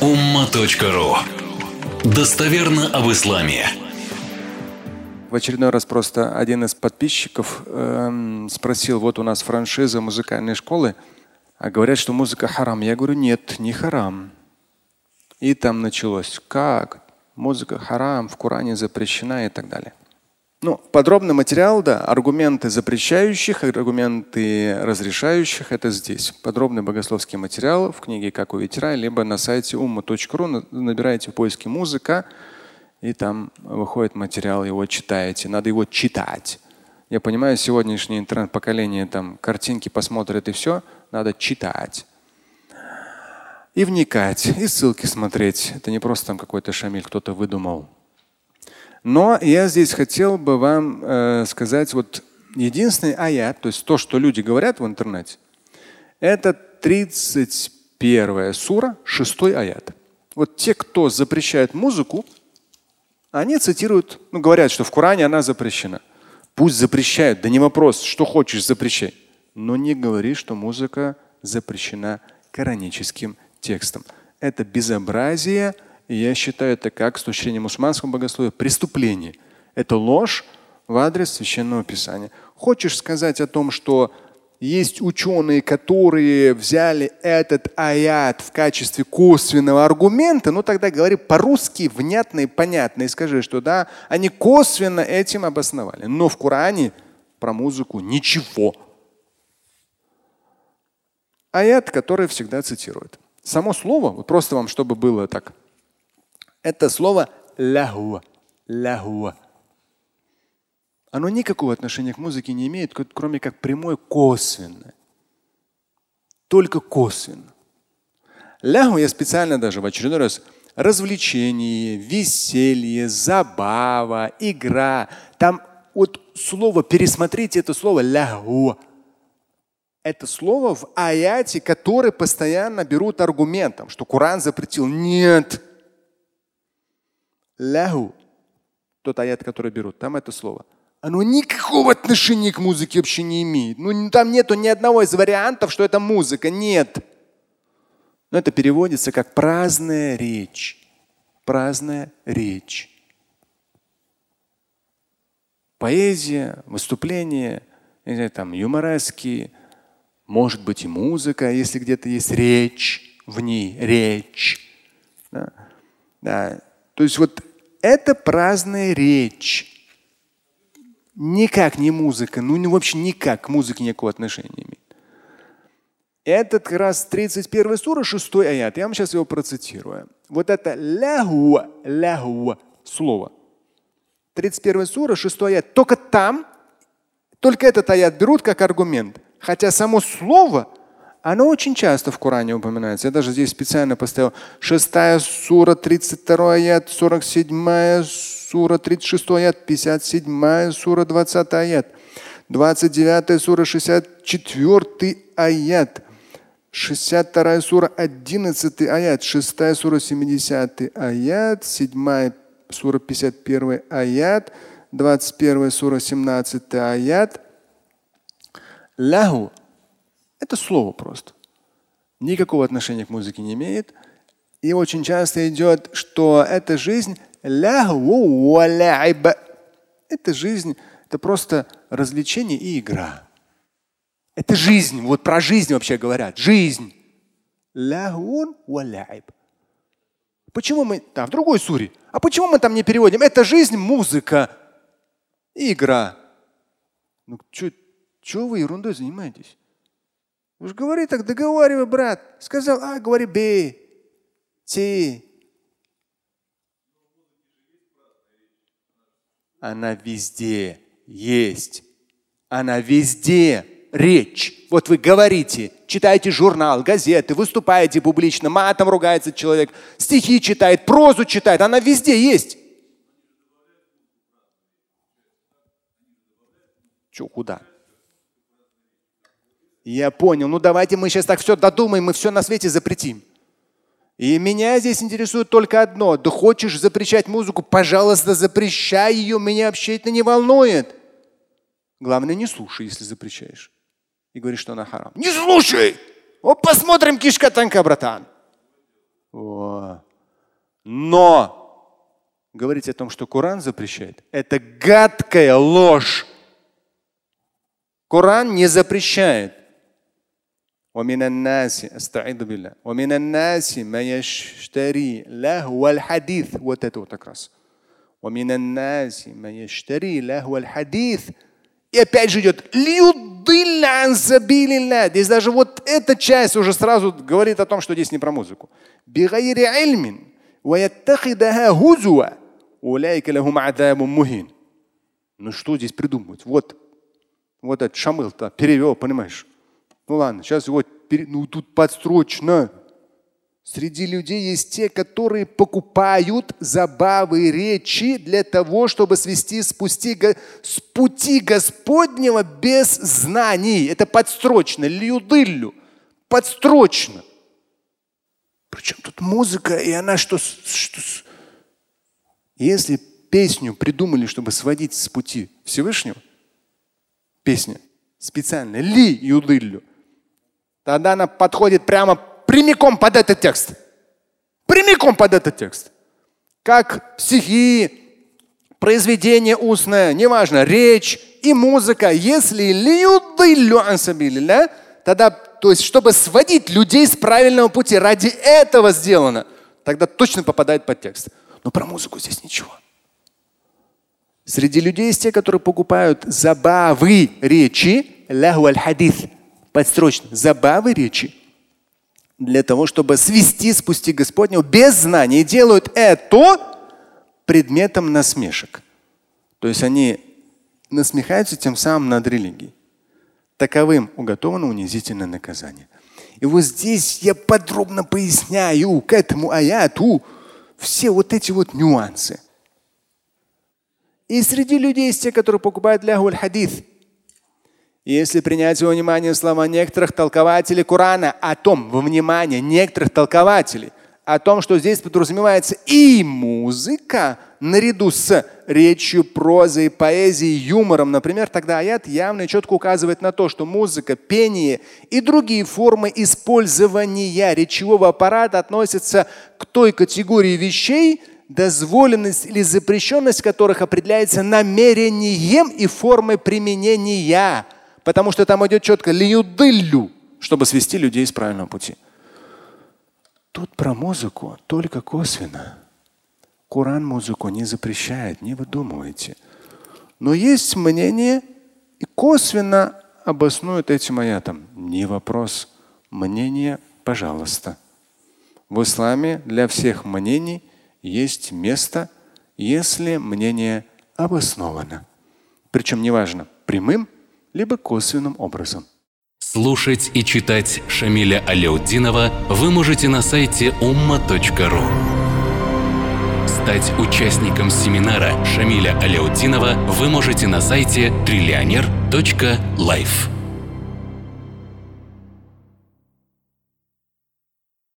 umma.ru Достоверно об исламе. В очередной раз просто один из подписчиков эм, спросил, вот у нас франшиза музыкальной школы, а говорят, что музыка харам. Я говорю, нет, не харам. И там началось, как музыка харам, в Коране запрещена и так далее. Ну, подробный материал, да, аргументы запрещающих, аргументы разрешающих – это здесь. Подробный богословский материал в книге «Как у ветера», либо на сайте umma.ru набираете в поиске «музыка», и там выходит материал, его читаете. Надо его читать. Я понимаю, сегодняшнее интернет-поколение там картинки посмотрят и все. Надо читать. И вникать, и ссылки смотреть. Это не просто там какой-то шамиль кто-то выдумал. Но я здесь хотел бы вам э, сказать вот единственный аят, то есть то, что люди говорят в интернете, это 31 сура, 6 аят. Вот те, кто запрещает музыку, они цитируют, ну, говорят, что в Коране она запрещена. Пусть запрещают, да не вопрос, что хочешь запрещай. Но не говори, что музыка запрещена кораническим текстом. Это безобразие, я считаю это как с точки зрения мусульманского богословия преступление. Это ложь в адрес священного писания. Хочешь сказать о том, что есть ученые, которые взяли этот аят в качестве косвенного аргумента, ну тогда говори по-русски внятно и понятно и скажи, что да, они косвенно этим обосновали. Но в Коране про музыку ничего. Аят, который всегда цитируют. Само слово, вот просто вам, чтобы было так это слово лахуа. Лахуа. Оно никакого отношения к музыке не имеет, кроме как прямое косвенное. Только косвенно. Лаху я специально даже в очередной раз развлечение, веселье, забава, игра. Там вот слово, пересмотрите это слово лаху. Это слово в аяте, который постоянно берут аргументом, что Коран запретил. Нет. Лаху, тот аят, который берут, там это слово. Оно никакого отношения к музыке вообще не имеет. Ну, там нету ни одного из вариантов, что это музыка. Нет. Но это переводится как праздная речь. Праздная речь. Поэзия, выступления, там, юмореские, может быть и музыка, если где-то есть речь в ней, речь. Да. Да. То есть вот это праздная речь. Никак не музыка, ну вообще никак к музыке никакого отношения не имеет. Этот как раз 31 сура, 6 аят. Я вам сейчас его процитирую. Вот это лахуа, лахуа слово. 31 сура, 6 аят. Только там, только этот аят берут как аргумент. Хотя само слово оно очень часто в Коране упоминается. Я даже здесь специально поставил. 6 сура, 32 аят, 47 сура, 36 аят, 57 сура, 20 аят, 29 сура, 64 аят, 62 сура, 11 аят, 6 сура, 70 аят, 7 сура, 51 аят, 21 сура, 17 аят. Лаху это слово просто. Никакого отношения к музыке не имеет. И очень часто идет, что эта жизнь это жизнь, это просто развлечение и игра. Это жизнь, вот про жизнь вообще говорят. Жизнь. Почему мы, там, в другой суре, а почему мы там не переводим? Это жизнь, музыка и игра. Ну, что вы ерундой занимаетесь? Уж говори так, договаривай, брат. Сказал А, говори Б, С. Она везде есть. Она везде речь. Вот вы говорите, читаете журнал, газеты, выступаете публично, матом ругается человек, стихи читает, прозу читает. Она везде есть. Че, куда? Я понял, ну давайте мы сейчас так все додумаем, мы все на свете запретим. И меня здесь интересует только одно. Да хочешь запрещать музыку, пожалуйста, запрещай ее, меня вообще это не волнует. Главное, не слушай, если запрещаешь. И говоришь, что она харам. Не слушай! Вот посмотрим кишка танка, братан. Но говорить о том, что Коран запрещает, это гадкая ложь. Коран не запрещает. ومن الناس استعيذ بالله ومن الناس من يشتري لهو الحديث вот это вот как раз ومن الناس من يشتري لهو الحديث и опять же идет Здесь даже вот эта часть уже сразу говорит о том, что здесь не про музыку. Ну что здесь придумывать? Вот, вот этот Шамыл-то перевел, понимаешь? Ну ладно, сейчас его, ну тут подстрочно. Среди людей есть те, которые покупают забавы речи для того, чтобы свести с пути, с пути Господнего без знаний. Это подстрочно, льюдылю, подстрочно. Причем тут музыка, и она что, что... Если песню придумали, чтобы сводить с пути Всевышнего, песня специально, ли юдылю, тогда она подходит прямо прямиком под этот текст. Прямиком под этот текст. Как стихи, произведение устное, неважно, речь и музыка. Если тогда, то есть, чтобы сводить людей с правильного пути, ради этого сделано, тогда точно попадает под текст. Но про музыку здесь ничего. Среди людей есть те, которые покупают забавы речи, лаху аль-хадис, подстрочно, забавы речи, для того, чтобы свести с пути Господнего без знания. И делают это предметом насмешек. То есть они насмехаются тем самым над религией. Таковым уготовано унизительное наказание. И вот здесь я подробно поясняю к этому аяту все вот эти вот нюансы. И среди людей есть те, которые покупают лягу хадис если принять во внимание слова некоторых толкователей Корана о том, во внимание некоторых толкователей, о том, что здесь подразумевается и музыка, наряду с речью, прозой, поэзией, юмором, например, тогда аят явно и четко указывает на то, что музыка, пение и другие формы использования речевого аппарата относятся к той категории вещей, дозволенность или запрещенность которых определяется намерением и формой применения потому что там идет четко лиюдылю, чтобы свести людей с правильного пути. Тут про музыку только косвенно. Коран музыку не запрещает, не выдумывайте. Но есть мнение, и косвенно обоснуют этим аятом. Не вопрос. Мнение, пожалуйста. В исламе для всех мнений есть место, если мнение обосновано. Причем неважно, прямым либо косвенным образом. Слушать и читать Шамиля Аляутдинова вы можете на сайте umma.ru. Стать участником семинара Шамиля Аляутдинова вы можете на сайте триллионер.life.